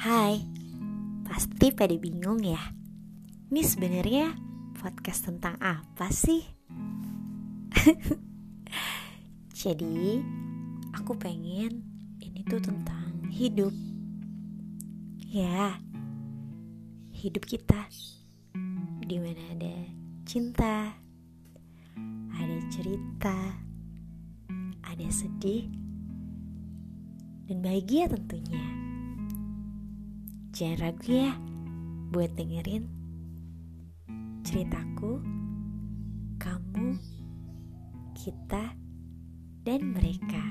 Hai, pasti pada bingung ya. Ini sebenarnya podcast tentang apa sih? Jadi, aku pengen ini tuh tentang hidup. Ya, hidup kita. Di mana ada cinta, ada cerita, ada sedih, dan bahagia tentunya. Jangan ragu ya buat dengerin ceritaku, kamu, kita, dan mereka.